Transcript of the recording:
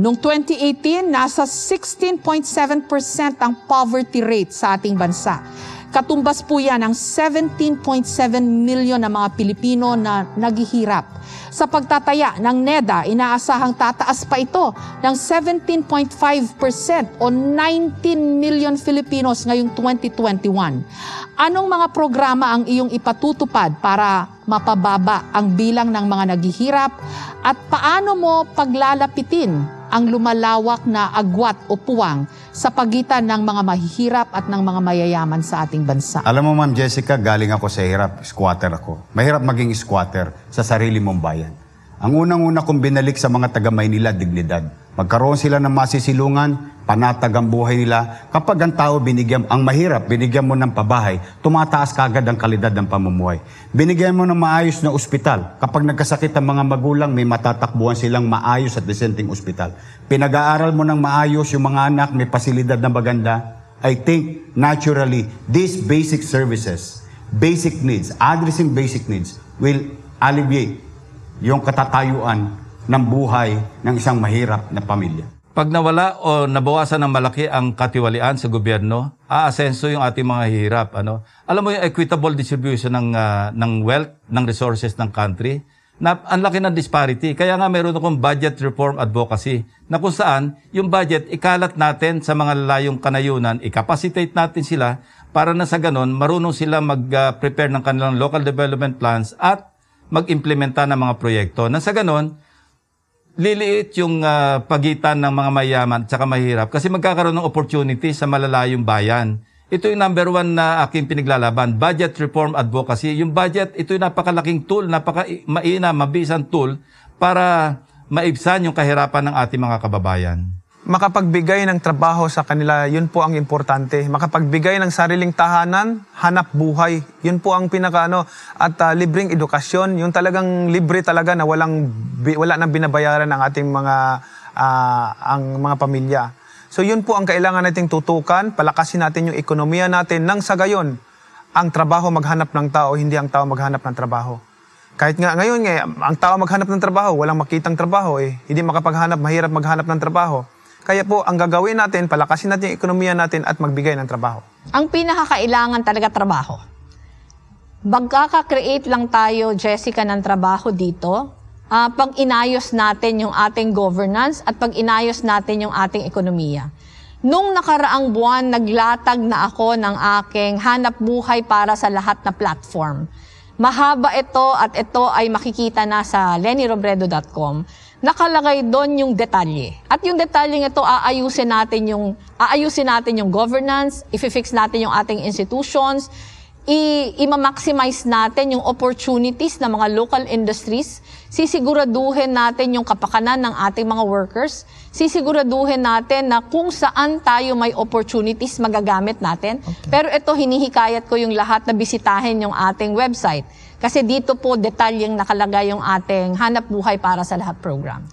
Noong 2018, nasa 16.7% ang poverty rate sa ating bansa. Katumbas po yan ang 17.7 milyon na mga Pilipino na naghihirap. Sa pagtataya ng NEDA, inaasahang tataas pa ito ng 17.5% o 19 million Filipinos ngayong 2021. Anong mga programa ang iyong ipatutupad para mapababa ang bilang ng mga naghihirap at paano mo paglalapitin ang lumalawak na agwat o puwang sa pagitan ng mga mahihirap at ng mga mayayaman sa ating bansa. Alam mo, Ma'am Jessica, galing ako sa hirap. Squatter ako. Mahirap maging squatter sa sarili mong bayan. Ang unang-una kong binalik sa mga taga Maynila, dignidad. Magkaroon sila ng masisilungan, panatag ang buhay nila. Kapag ang tao binigyan, ang mahirap, binigyan mo ng pabahay, tumataas kagad ang kalidad ng pamumuhay. Binigyan mo ng maayos na ospital. Kapag nagkasakit ang mga magulang, may matatakbuhan silang maayos at desenting ospital. Pinag-aaral mo ng maayos yung mga anak, may pasilidad na maganda. I think naturally, these basic services, basic needs, addressing basic needs, will alleviate yung katatayuan ng buhay ng isang mahirap na pamilya. Pag nawala o nabawasan ng malaki ang katiwalian sa gobyerno, aasenso yung ating mga hirap. Ano? Alam mo yung equitable distribution ng, ah, ng wealth, ng resources ng country, na ang laki ng disparity. Kaya nga meron akong budget reform advocacy na kung saan yung budget ikalat natin sa mga lalayong kanayunan, ikapacitate natin sila para na sa ganon marunong sila mag-prepare ng kanilang local development plans at mag-implementa ng mga proyekto. Na sa ganon, liliit yung ah, pagitan ng mga mayaman at mahirap kasi magkakaroon ng opportunity sa malalayong bayan. Ito yung number one na aking pinaglalaban, budget reform advocacy. Yung budget, ito yung napakalaking tool, napaka maina, mabisang tool para maibsan yung kahirapan ng ating mga kababayan. Makapagbigay ng trabaho sa kanila, yun po ang importante. Makapagbigay ng sariling tahanan, hanap buhay, yun po ang pinakaano. At ah, libreng edukasyon, yung talagang libre talaga na walang, wala nang binabayaran ang ating mga, ah, ang mga pamilya. So yun po ang kailangan nating tutukan, palakasin natin yung ekonomiya natin nang sa gayon, ang trabaho maghanap ng tao, hindi ang tao maghanap ng trabaho. Kahit nga ngayon nga, ang tao maghanap ng trabaho, walang makitang trabaho eh. Hindi makapaghanap, mahirap maghanap ng trabaho. Kaya po, ang gagawin natin, palakasin natin yung ekonomiya natin at magbigay ng trabaho. Ang pinakakailangan talaga trabaho. Magkaka-create lang tayo, Jessica, ng trabaho dito ah, pag inayos natin yung ating governance at pag inayos natin yung ating ekonomiya. Nung nakaraang buwan, naglatag na ako ng aking hanap buhay para sa lahat na platform. Mahaba ito at ito ay makikita na sa lennyrobredo.com. Nakalagay doon yung detalye. At yung detalye ito, aayusin natin yung, aayusin natin yung governance, i-fix natin yung ating institutions, i-maximize natin yung opportunities ng mga local industries, sisiguraduhin natin yung kapakanan ng ating mga workers, sisiguraduhin natin na kung saan tayo may opportunities magagamit natin. Pero ito, hinihikayat ko yung lahat na bisitahin yung ating website. Kasi dito po detalyeng nakalagay yung ating hanap buhay para sa lahat program.